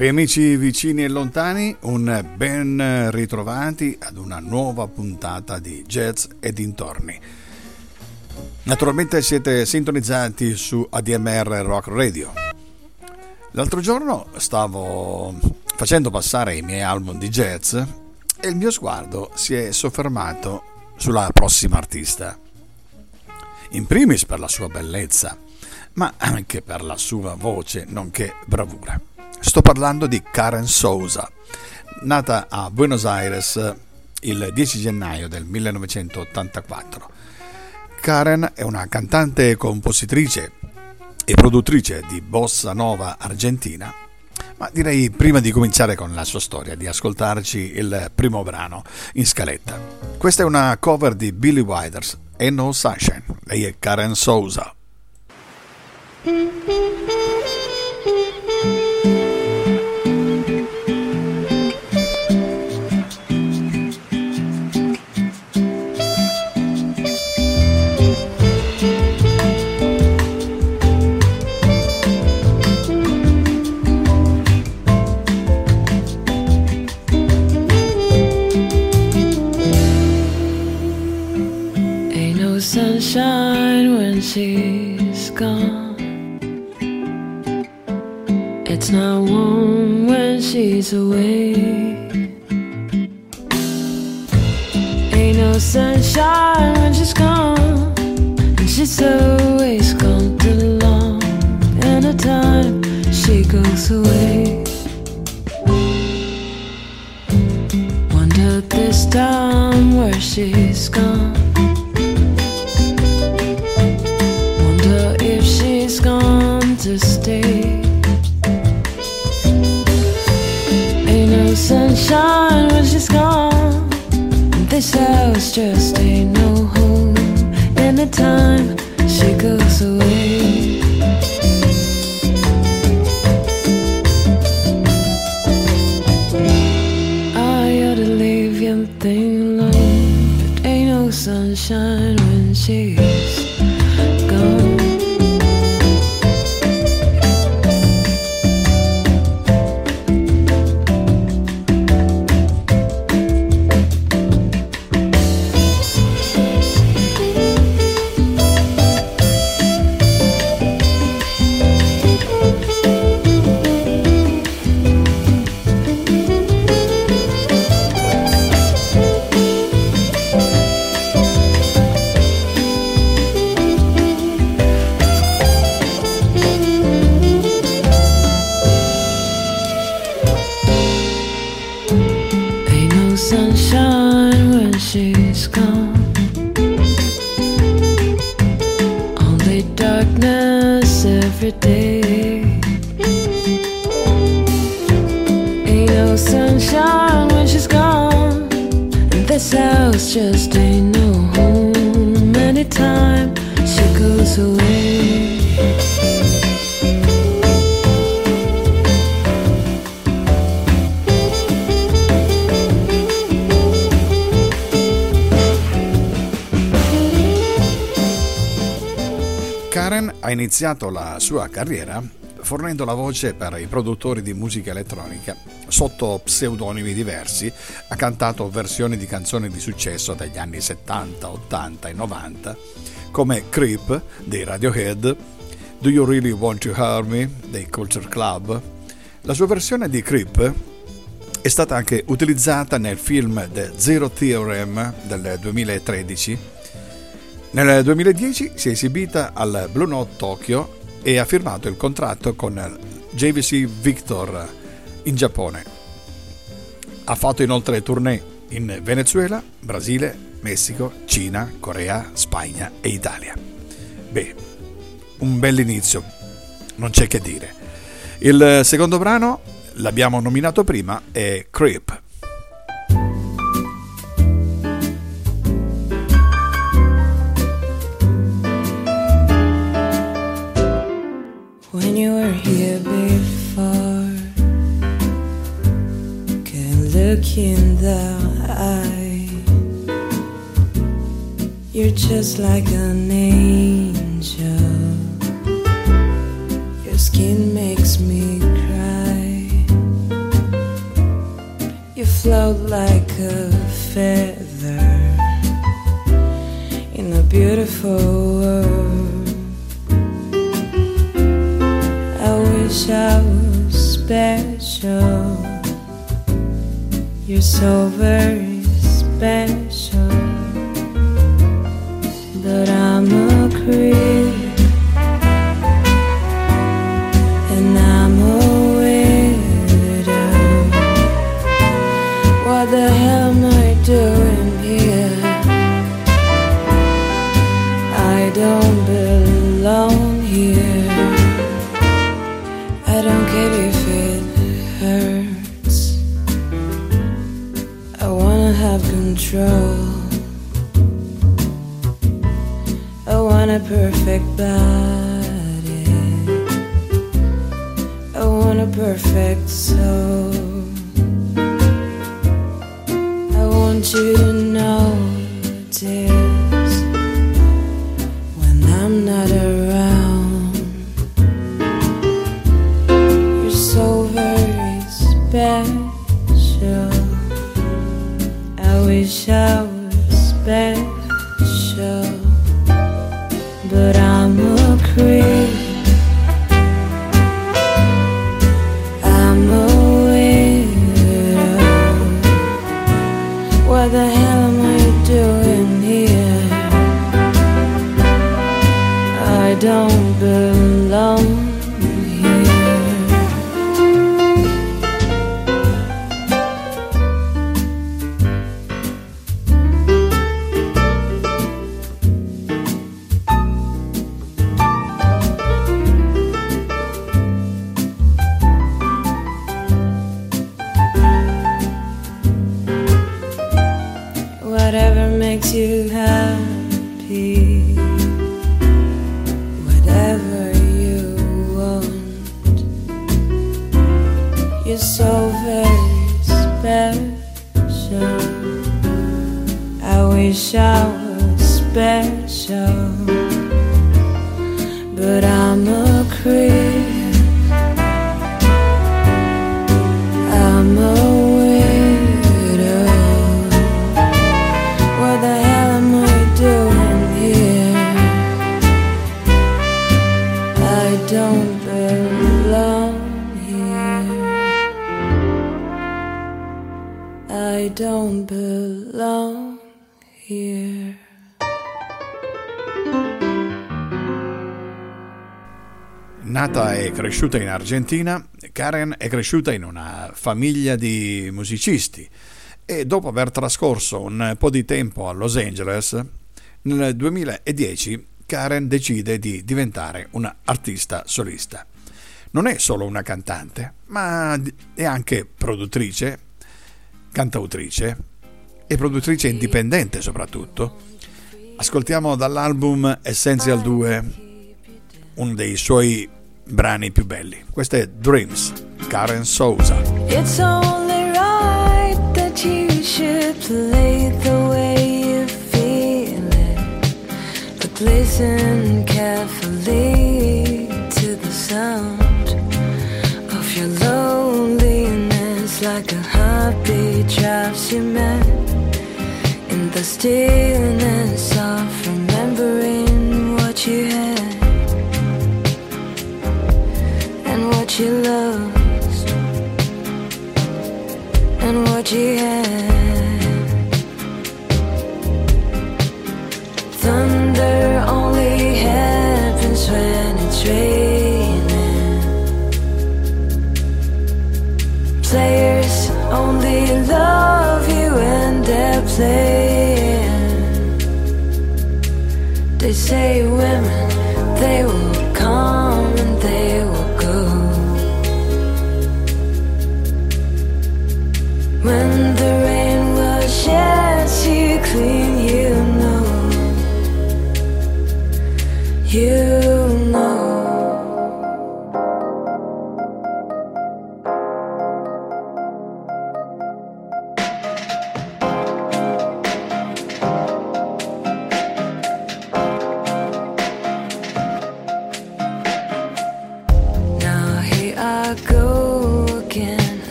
Cari amici vicini e lontani, un ben ritrovati ad una nuova puntata di Jazz e dintorni. Naturalmente siete sintonizzati su ADMR Rock Radio. L'altro giorno stavo facendo passare i miei album di jazz e il mio sguardo si è soffermato sulla prossima artista. In primis per la sua bellezza, ma anche per la sua voce, nonché bravura. Sto parlando di Karen Souza, nata a Buenos Aires il 10 gennaio del 1984. Karen è una cantante, compositrice e produttrice di bossa nova argentina, ma direi prima di cominciare con la sua storia di ascoltarci il primo brano in scaletta. Questa è una cover di Billy Withers e No Sunshine. Lei è Karen Souza. Iniziato la sua carriera fornendo la voce per i produttori di musica elettronica. Sotto pseudonimi diversi ha cantato versioni di canzoni di successo degli anni 70, 80 e 90 come Creep dei Radiohead, Do You Really Want to Hurt Me dei Culture Club. La sua versione di Creep è stata anche utilizzata nel film The Zero Theorem del 2013 nel 2010 si è esibita al Blue Note Tokyo e ha firmato il contratto con JVC Victor in Giappone. Ha fatto inoltre tournée in Venezuela, Brasile Messico, Cina, Corea, Spagna e Italia. Beh, un bell'inizio, non c'è che dire. Il secondo brano, l'abbiamo nominato prima, è Creep. Were here before, can look in the eye. You're just like an angel. Your skin makes me cry. You float like a feather in a beautiful world. Was special. You're so very special. Cresciuta in Argentina, Karen è cresciuta in una famiglia di musicisti e dopo aver trascorso un po' di tempo a Los Angeles, nel 2010 Karen decide di diventare un'artista solista. Non è solo una cantante, ma è anche produttrice, cantautrice e produttrice indipendente soprattutto. Ascoltiamo dall'album Essential 2 uno dei suoi brani più belli. Questo è Dreams, Karen Souza. It's only right that you should play the way you feel it. But listen carefully to the sound of your loneliness, like a heartbeat drives you mad. In the stillness of remembering what you had you lost and what you had. Thunder only happens when it's raining. Players only love you when they're playing. They say women,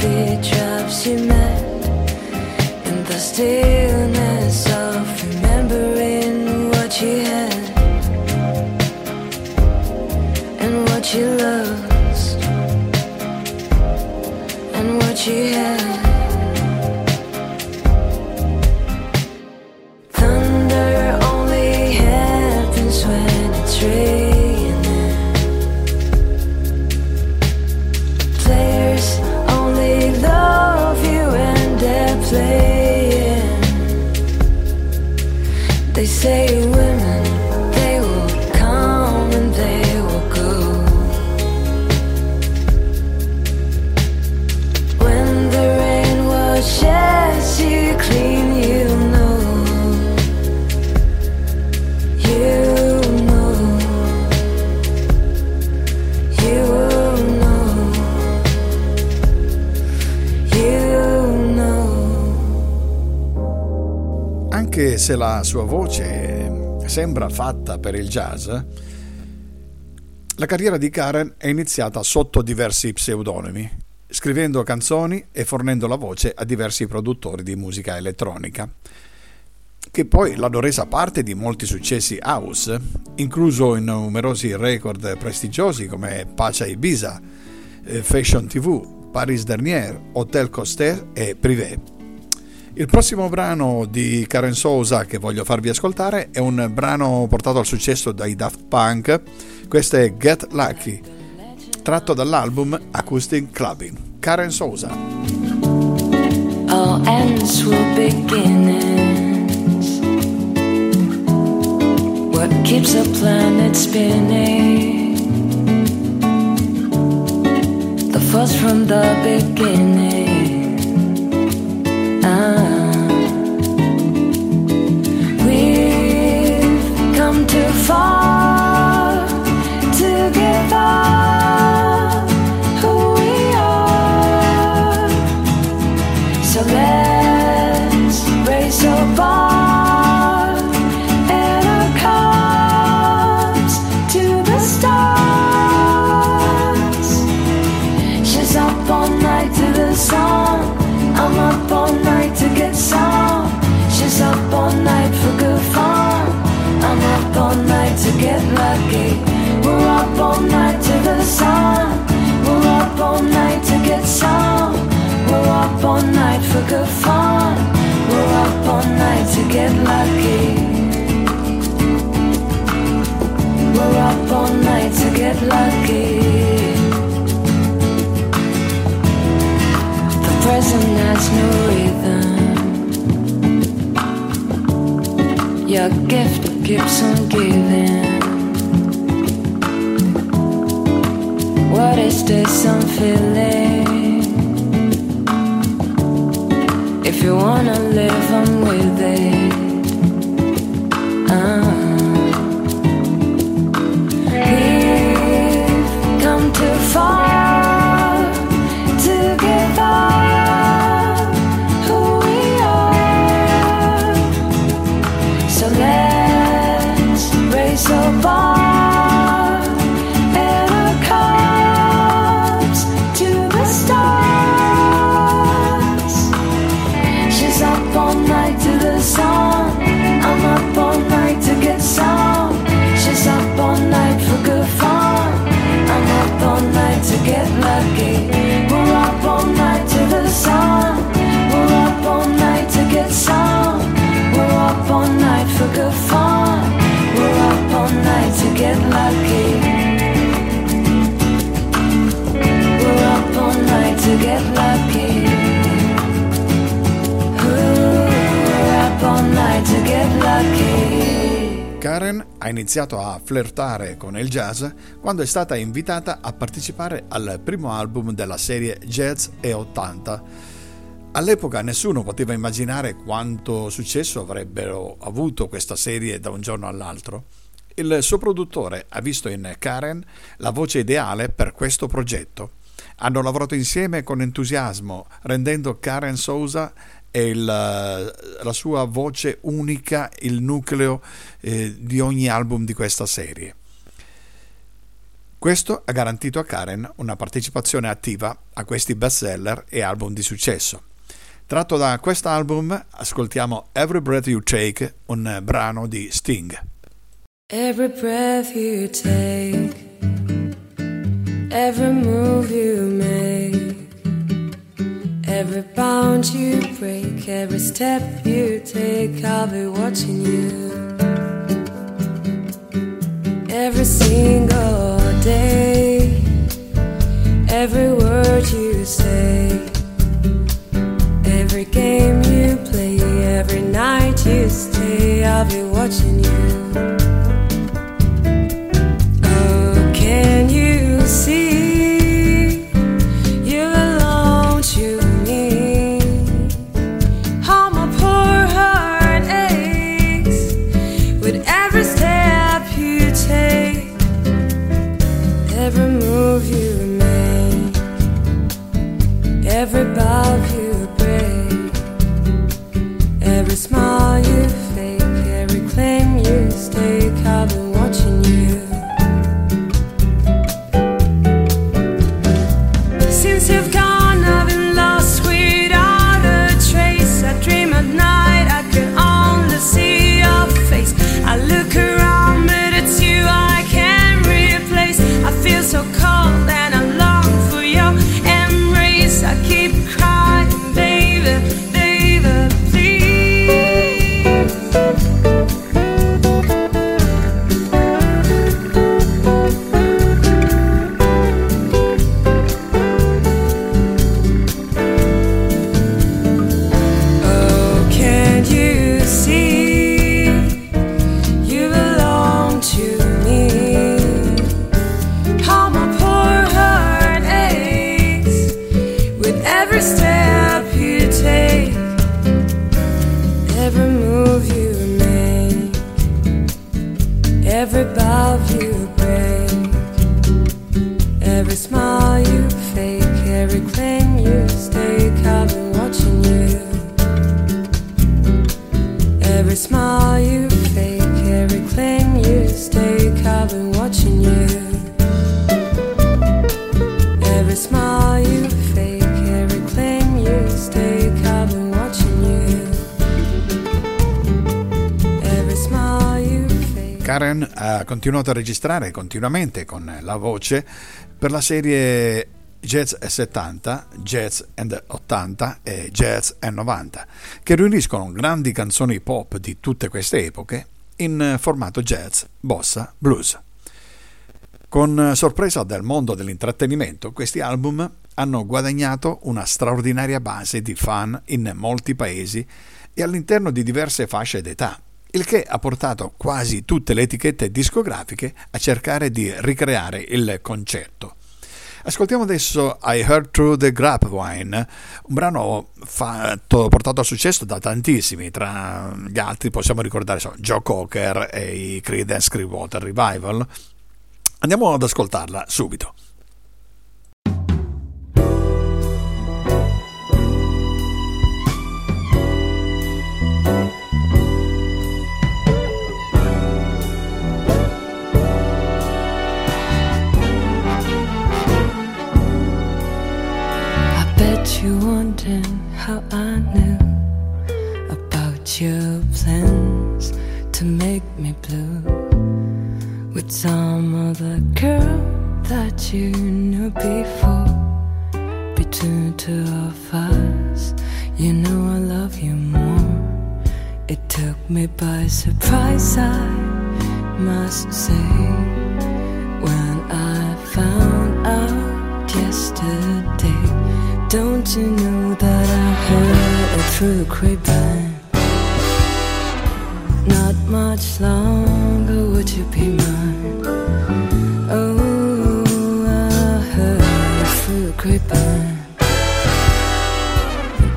drops you mad in the stillness of remembering what you had and what you lost and what you had. Se la sua voce sembra fatta per il jazz, la carriera di Karen è iniziata sotto diversi pseudonimi, scrivendo canzoni e fornendo la voce a diversi produttori di musica elettronica, che poi l'hanno resa parte di molti successi house, incluso in numerosi record prestigiosi come Pacha Ibiza, eh, Fashion TV, Paris Dernier, Hotel Coster e Privé. Il prossimo brano di Karen Sousa che voglio farvi ascoltare è un brano portato al successo dai Daft Punk. Questo è Get Lucky, tratto dall'album Acoustic Clubbing. Karen Sousa. All ends were beginnings. What keeps a planet spinning? The force from the beginning. time. Get lucky. We're up all night to the sun. We're up all night to get some. We're up all night for good fun. We're up all night to get lucky. We're up all night to get lucky. The present has no rhythm. Your gift keeps on giving. This I'm feeling? If you wanna live, I'm with it. Ah. We've come too far iniziato a flirtare con il jazz quando è stata invitata a partecipare al primo album della serie Jazz e 80. All'epoca nessuno poteva immaginare quanto successo avrebbero avuto questa serie da un giorno all'altro. Il suo produttore ha visto in Karen la voce ideale per questo progetto. Hanno lavorato insieme con entusiasmo, rendendo Karen Sousa e il, la sua voce unica il nucleo eh, di ogni album di questa serie. Questo ha garantito a Karen una partecipazione attiva a questi bestseller e album di successo. Tratto da quest'album ascoltiamo Every Breath You Take, un brano di Sting. Every breath you take, every move you make Every bound you break, every step you take, I'll be watching you. Every single day, every word you say, every game you play, every night you stay, I'll be watching you. Continuato a registrare continuamente con la voce per la serie Jazz 70, Jazz and 80 e Jazz and 90, che riuniscono grandi canzoni pop di tutte queste epoche in formato jazz, bossa, blues. Con sorpresa del mondo dell'intrattenimento, questi album hanno guadagnato una straordinaria base di fan in molti paesi e all'interno di diverse fasce d'età, il che ha portato quasi tutte le etichette discografiche a cercare di ricreare il concetto. Ascoltiamo adesso I Heard Through the Grapevine, un brano fatto, portato a successo da tantissimi, tra gli altri possiamo ricordare so, Joe Cocker e i Creedence Clearwater Revival. Andiamo ad ascoltarla subito. I knew about your plans to make me blue with some other girl that you knew before. Between two of us, you know I love you more. It took me by surprise, I must say, when I found out yesterday. Don't you know that I through the grapevine. Not much longer would you be mine. Oh, I heard it through the grapevine.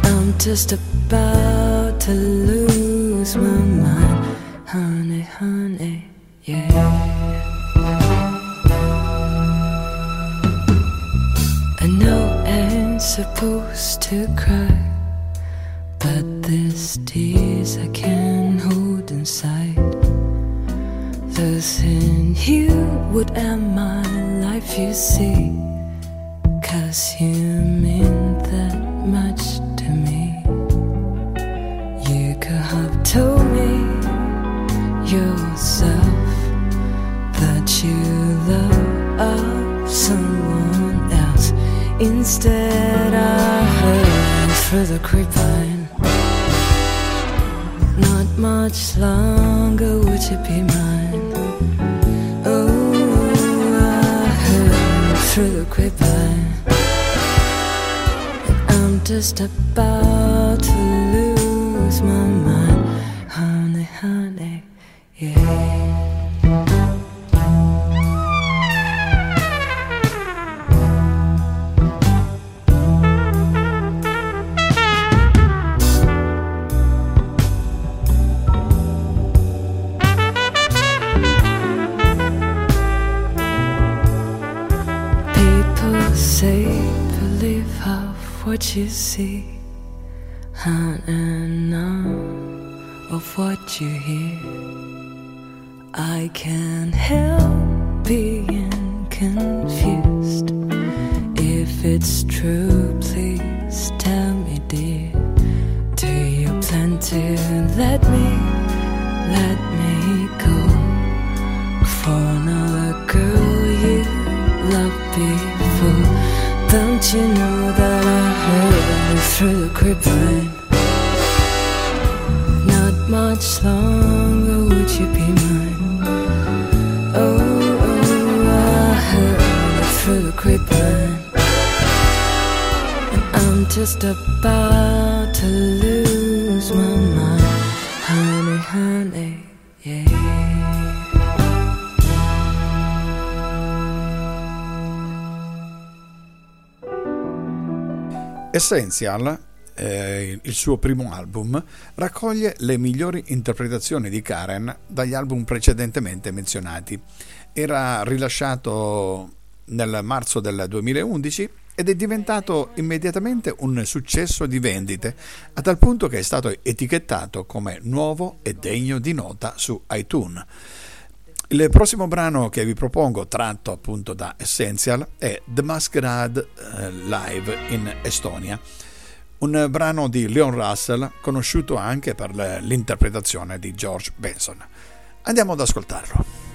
And I'm just about to lose my mind, honey, honey, yeah. I know I'm supposed to cry Tears I can hold inside. The thin hue would end my life, you see. Let me, let me go for another girl you loved before? Don't you know that I heard through the grapevine? Not much longer would you be mine? Oh, oh I heard through the grapevine. And I'm just about to lose Essential, eh, il suo primo album, raccoglie le migliori interpretazioni di Karen dagli album precedentemente menzionati. Era rilasciato nel marzo del 2011 ed è diventato immediatamente un successo di vendite, a tal punto che è stato etichettato come nuovo e degno di nota su iTunes. Il prossimo brano che vi propongo, tratto appunto da Essential, è The Masquerade eh, Live in Estonia, un brano di Leon Russell conosciuto anche per l'interpretazione di George Benson. Andiamo ad ascoltarlo.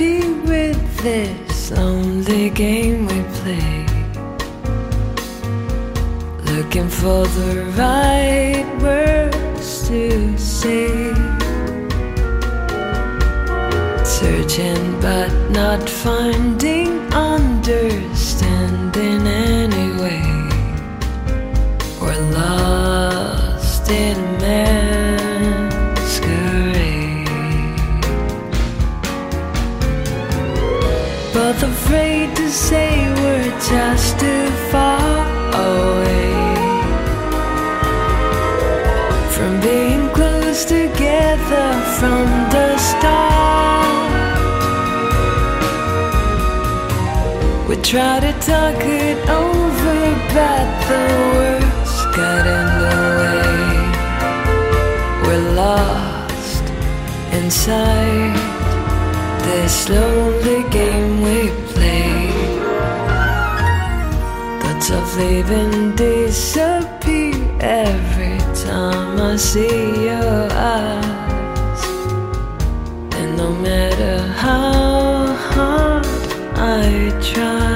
Happy with this lonely game we play? Looking for the right words to say. Searching but not finding understanding try to talk it over, but the words got in the way. We're lost inside this lonely game we play. Thoughts of leaving disappear every time I see your eyes. And no matter how hard I try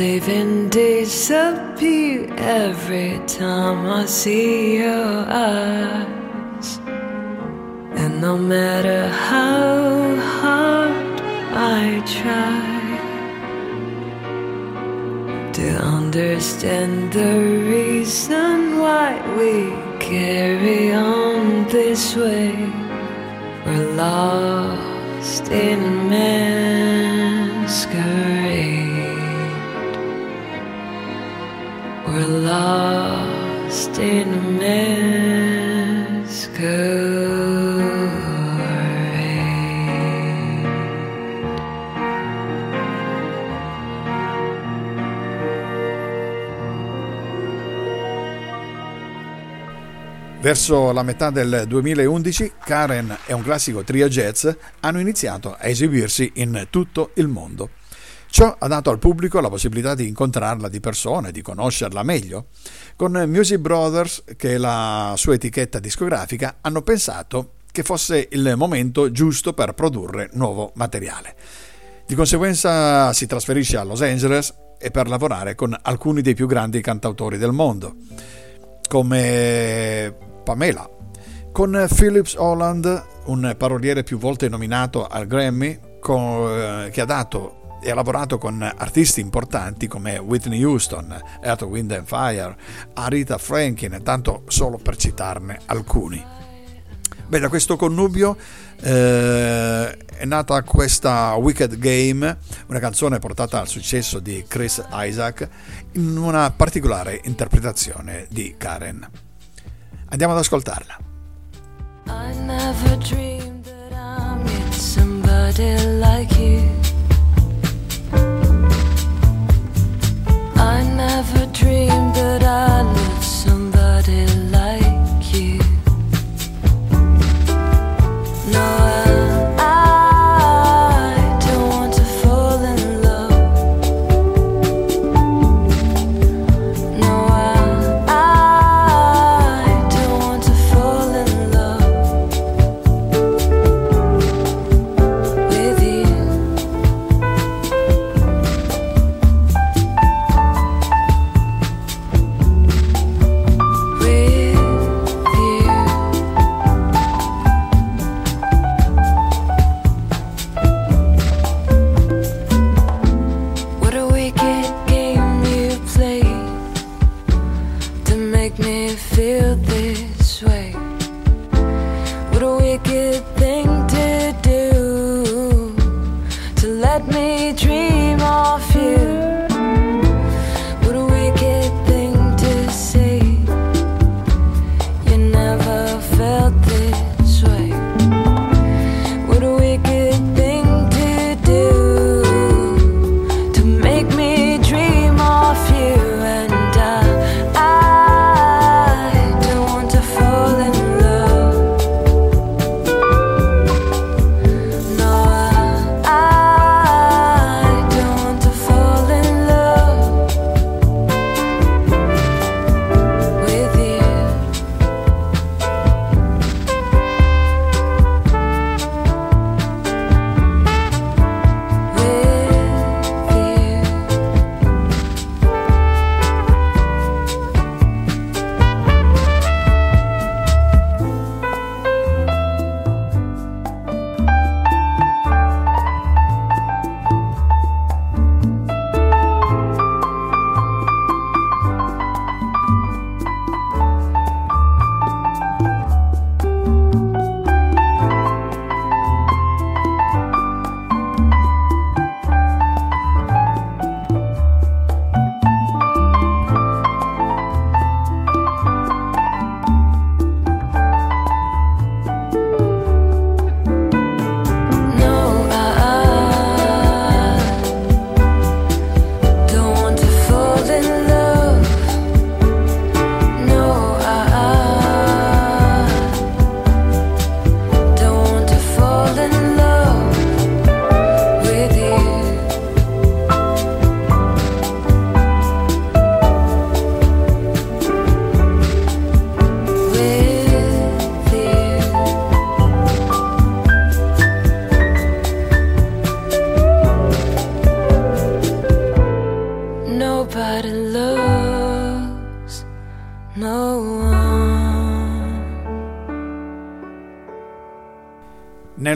and disappear every time I see your eyes. And no matter how hard I try to understand the reason why we carry on this way, we're lost in masquerade. Verso la metà del 2011, Karen e un classico trio jazz hanno iniziato a esibirsi in tutto il mondo. Ciò ha dato al pubblico la possibilità di incontrarla di persona e di conoscerla meglio. Con Music Brothers, che è la sua etichetta discografica, hanno pensato che fosse il momento giusto per produrre nuovo materiale. Di conseguenza si trasferisce a Los Angeles e per lavorare con alcuni dei più grandi cantautori del mondo, come Pamela, con Phillips Holland, un paroliere più volte nominato al Grammy, eh, che ha dato e ha lavorato con artisti importanti come Whitney Houston, Earth, Wind and Fire, Aretha Franklin, tanto solo per citarne alcuni. Beh, da questo connubio eh, è nata questa Wicked Game, una canzone portata al successo di Chris Isaac in una particolare interpretazione di Karen. Andiamo ad ascoltarla. I never dreamed that I'd meet somebody like you. Dreamed that I'd love somebody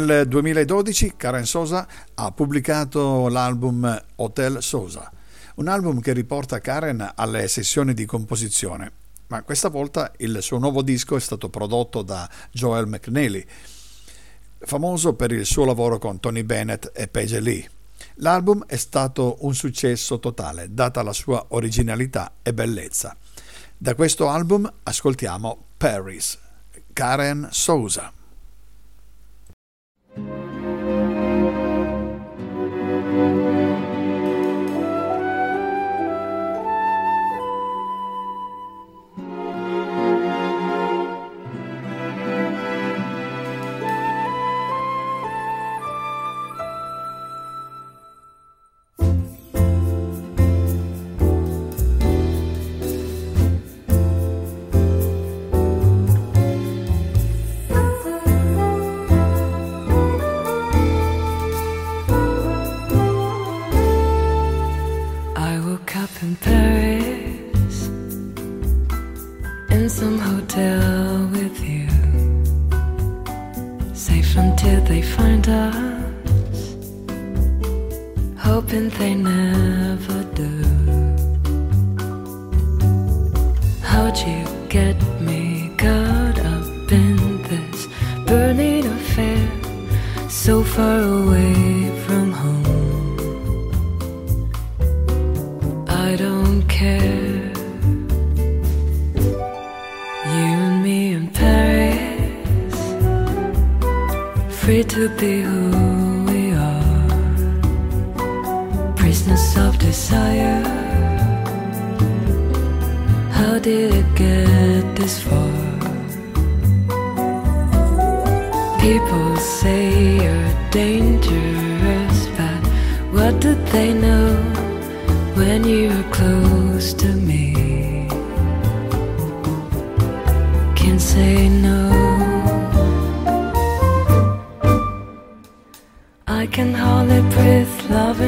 Nel 2012 Karen Sosa ha pubblicato l'album Hotel Sosa, un album che riporta Karen alle sessioni di composizione, ma questa volta il suo nuovo disco è stato prodotto da Joel McNeely, famoso per il suo lavoro con Tony Bennett e Paige Lee. L'album è stato un successo totale, data la sua originalità e bellezza. Da questo album ascoltiamo Paris, Karen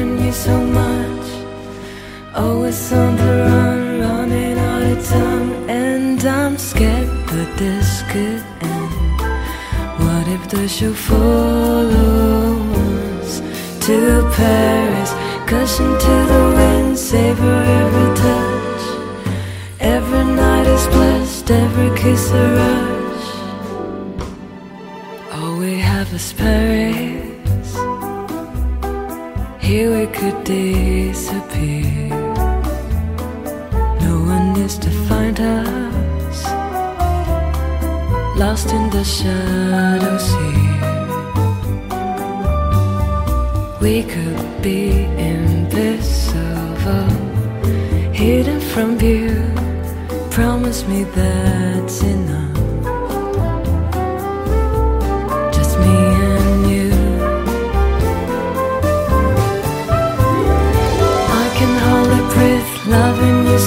you so much. Always on the run, running all the time. And I'm scared that this could end. What if the show follows to Paris? Cushion to the wind, savor every touch. Every night is blessed, every kiss a rush. All we have is Paris. Here we could disappear. No one needs to find us. Lost in the shadows here. We could be invisible, hidden from view. Promise me that's enough.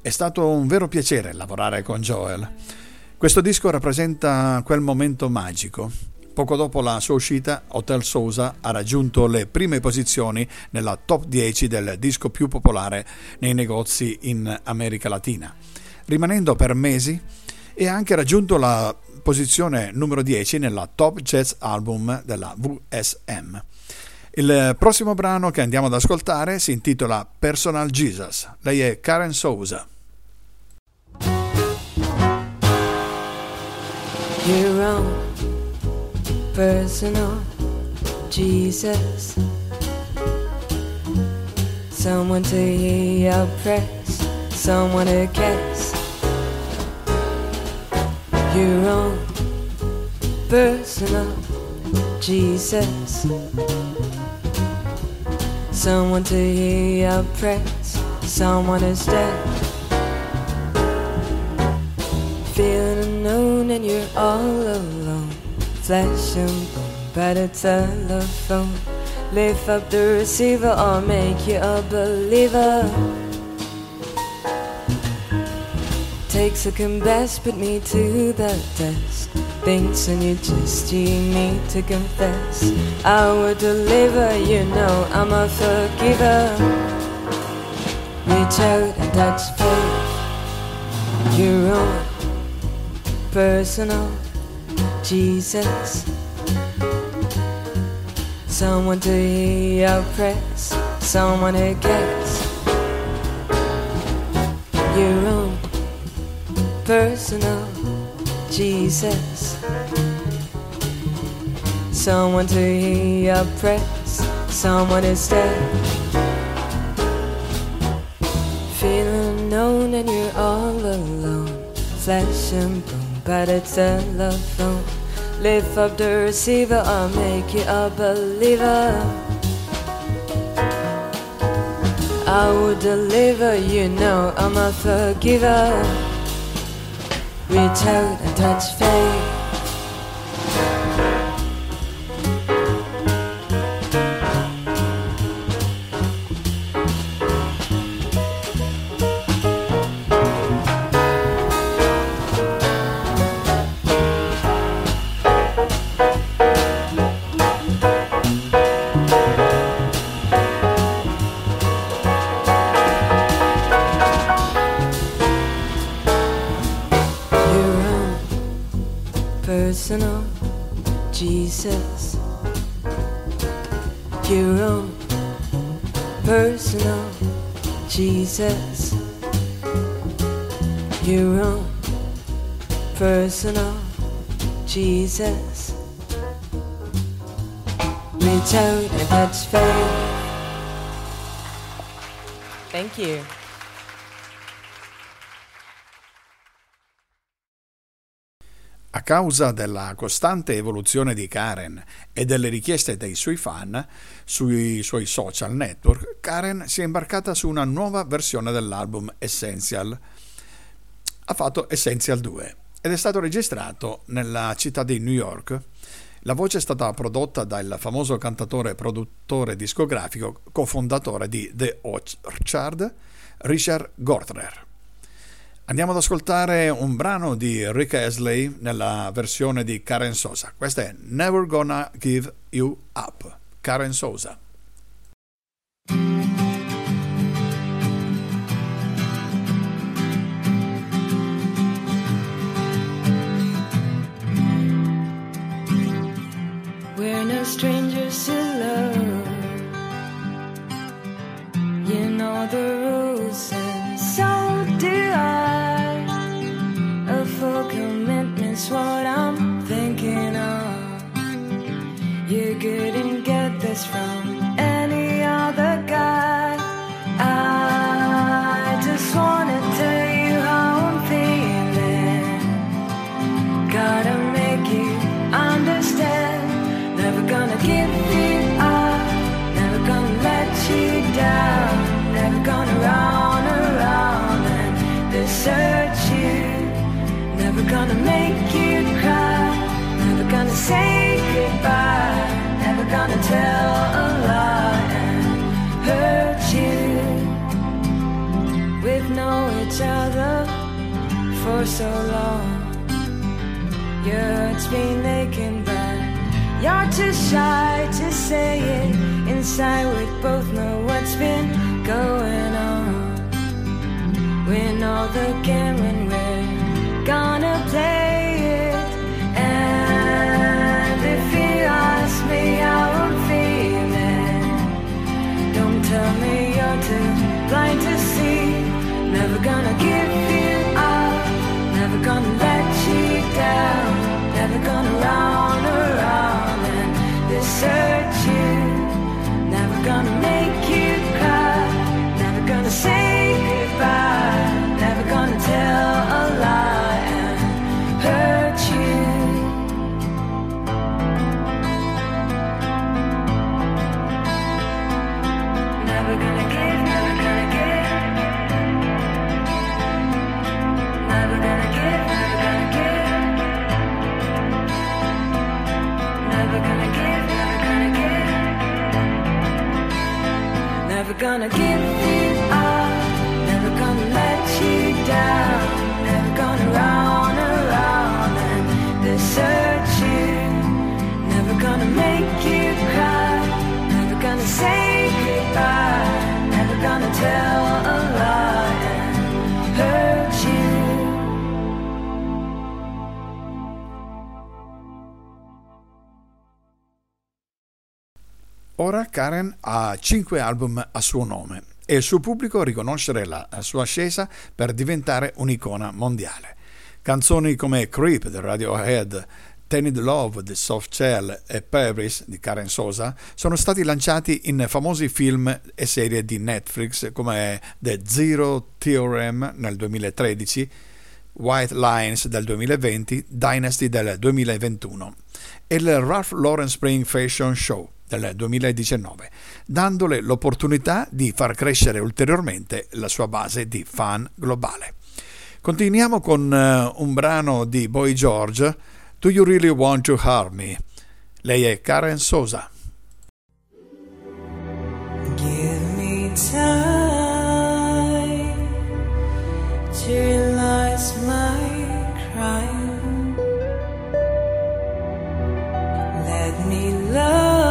È stato un vero piacere lavorare con Joel. Questo disco rappresenta quel momento magico. Poco dopo la sua uscita, Hotel Sousa ha raggiunto le prime posizioni nella top 10 del disco più popolare nei negozi in America Latina, rimanendo per mesi e ha anche raggiunto la posizione numero 10 nella top jazz album della VSM. Il prossimo brano che andiamo ad ascoltare si intitola Personal Jesus. Lei è Karen Souza. Your own personal Jesus. Someone to hear your prayers, someone to guess. Your own personal Jesus. someone to hear your prayers, someone is there. Feeling unknown and you're all alone. Flesh and bone, better telephone. Lift up the receiver or make you a believer. Take second best, put me to the test Thinks and you just you need to confess. I would deliver, you know I'm a forgiver. Reach out and touch faith. Your own personal Jesus. Someone to hear your prayers, someone who gets your own personal Jesus. Someone to hear your prayers, someone who's dead. Feeling known and you're all alone, flesh and bone but it's a love telephone. Lift up the receiver, I'll make you a believer. I will deliver, you know I'm a forgiver. Reach out and touch faith. Personal Jesus. Reach out and touch faith. Thank you. Causa della costante evoluzione di Karen e delle richieste dei suoi fan sui suoi social network, Karen si è imbarcata su una nuova versione dell'album Essential. Ha fatto Essential 2 ed è stato registrato nella città di New York. La voce è stata prodotta dal famoso cantatore e produttore discografico cofondatore di The Orchard, Richard Gortner. Andiamo ad ascoltare un brano di Rick Astley nella versione di Karen Sosa. Questa è Never Gonna Give You Up, Karen Sosa. We're no strangers to love. For so long. Your heart's been aching back. You're too shy to say it. Inside, we both know what's been going on. We know the game when we're gonna play it. And if you ask me how I'm feeling, don't tell me you're too blind to see. Never gonna searching, never gonna Karen ha cinque album a suo nome e il suo pubblico riconoscere la sua ascesa per diventare un'icona mondiale. Canzoni come Creep del Radiohead, Tenid Love di Soft Shell e Paris di Karen Sosa sono stati lanciati in famosi film e serie di Netflix come The Zero Theorem nel 2013, White Lines del 2020, Dynasty del 2021 e il Ralph Lauren Spring Fashion Show del 2019, dandole l'opportunità di far crescere ulteriormente la sua base di fan globale. Continuiamo con uh, un brano di Boy George, Do You Really Want to Harm Me? Lei è Karen Sosa. Give me time to realize my crime. Let me love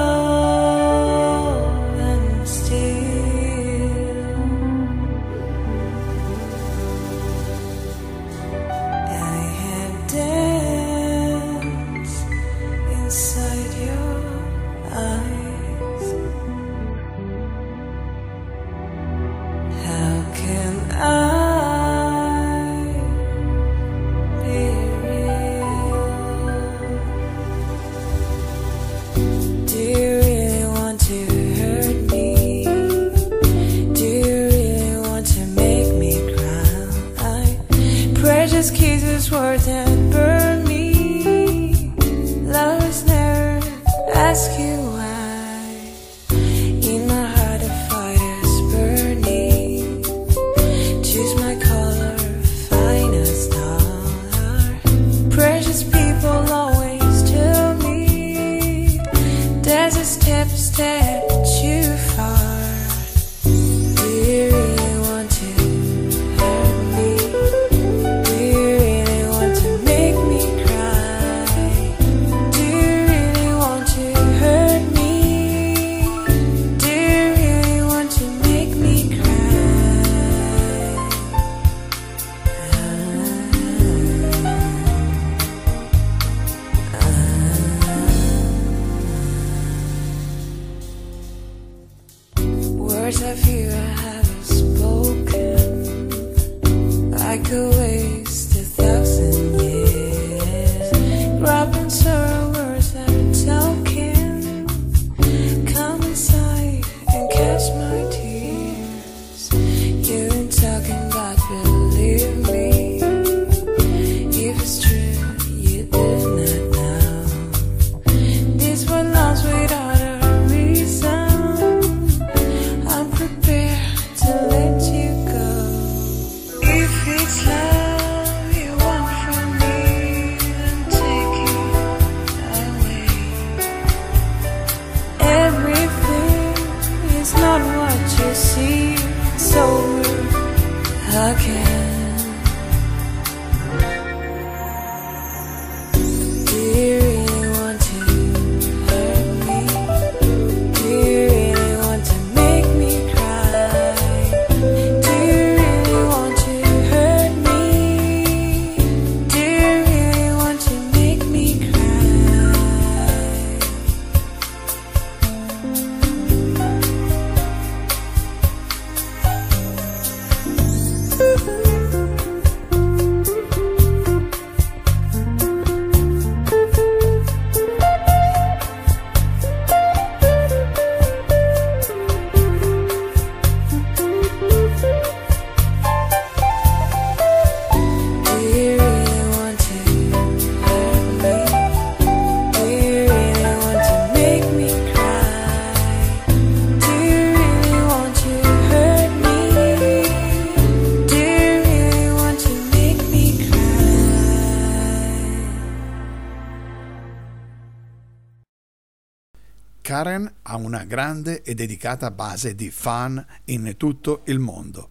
grande e dedicata base di fan in tutto il mondo.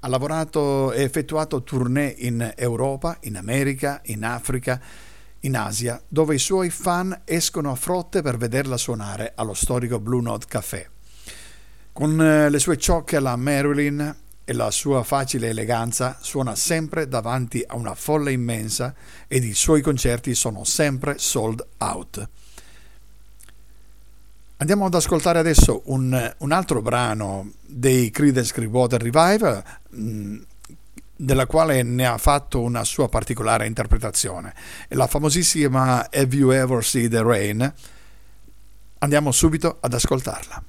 Ha lavorato e effettuato tournée in Europa, in America, in Africa, in Asia, dove i suoi fan escono a frotte per vederla suonare allo storico Blue Note Café. Con eh, le sue ciocche alla Marilyn e la sua facile eleganza suona sempre davanti a una folla immensa ed i suoi concerti sono sempre sold out. Andiamo ad ascoltare adesso un, un altro brano dei Creedence Clearwater Revival, mh, della quale ne ha fatto una sua particolare interpretazione, la famosissima Have You Ever See the Rain? Andiamo subito ad ascoltarla.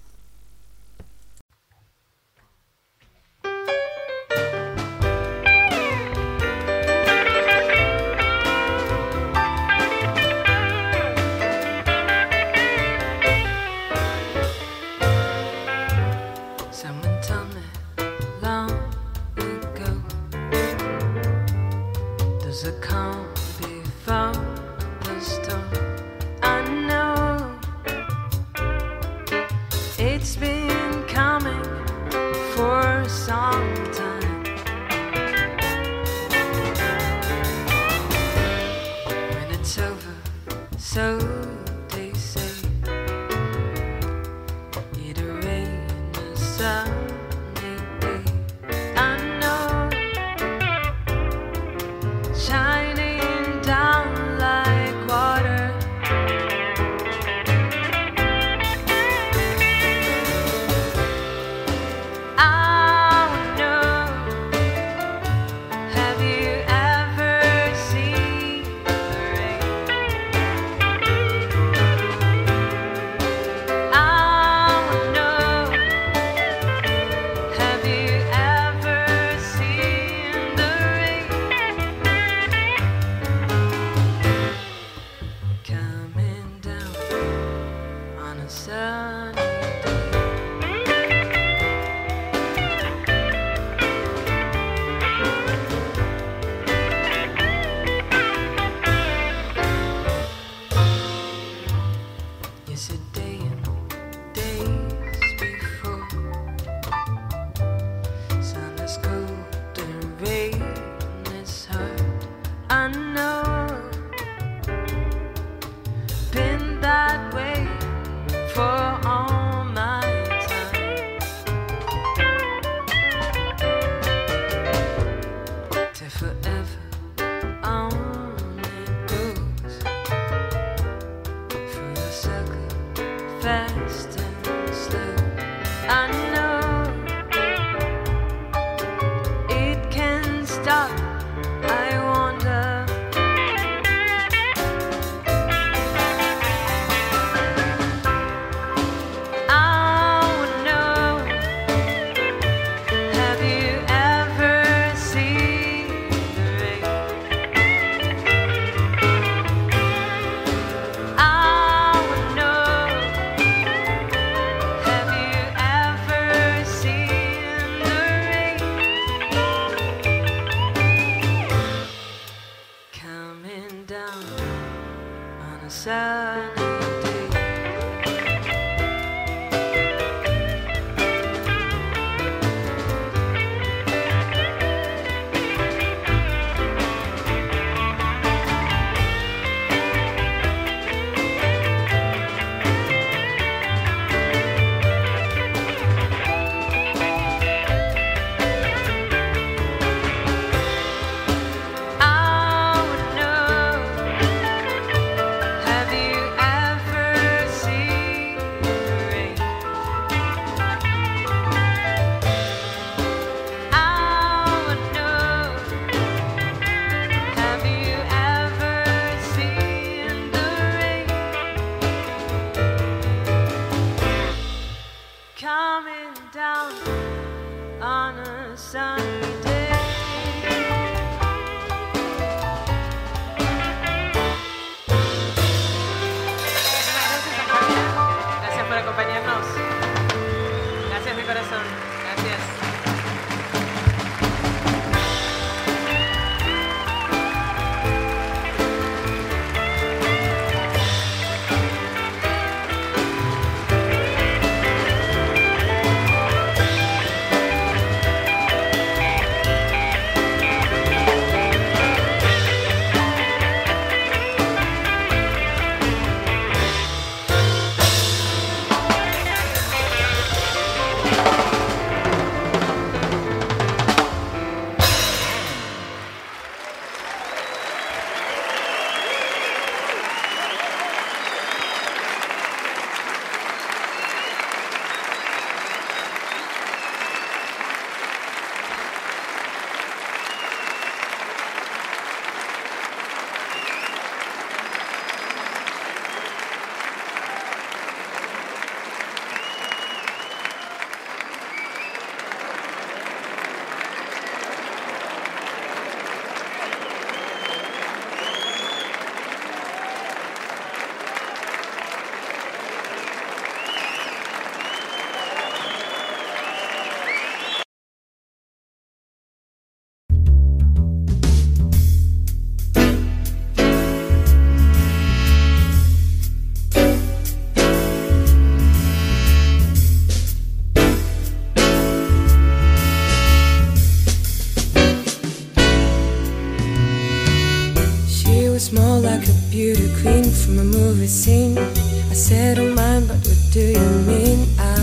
I said, oh mine, but what do you mean? I'm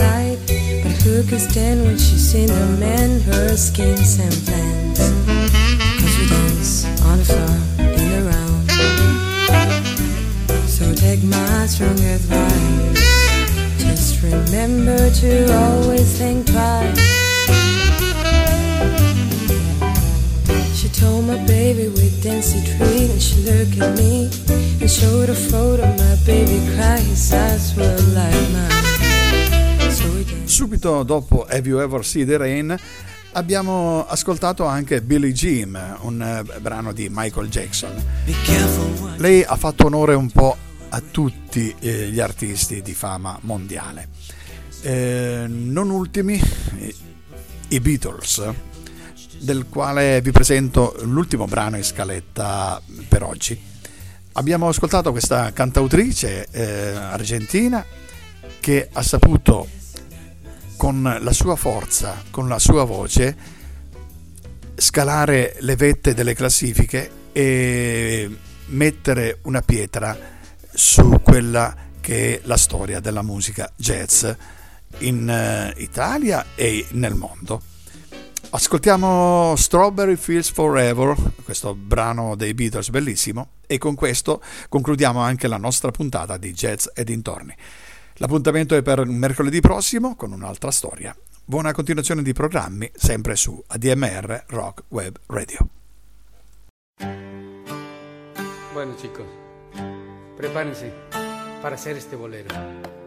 side. But who could stand when she's seen the man, her schemes and plans? Cause we dance on the floor in a round. So take my strong advice. Just remember to always think twice. She told my baby with dancing treat and she looked at me and showed a photo my baby cry his eyes were like mine we Subito dopo Have You Ever Seen the Rain abbiamo ascoltato anche Billie Jean, un eh, brano di Michael Jackson. Lei ha fatto onore un po' a tutti eh, gli artisti di fama mondiale. Eh, non ultimi i Beatles, del quale vi presento l'ultimo brano in scaletta per oggi. Abbiamo ascoltato questa cantautrice eh, argentina che ha saputo con la sua forza, con la sua voce, scalare le vette delle classifiche e mettere una pietra su quella che è la storia della musica jazz in eh, Italia e nel mondo. Ascoltiamo Strawberry Fields Forever, questo brano dei Beatles bellissimo, e con questo concludiamo anche la nostra puntata di Jazz e dintorni. L'appuntamento è per mercoledì prossimo con un'altra storia. Buona continuazione di programmi, sempre su ADMR Rock Web Radio. Bueno chicos, prepárense para hacer este bolero.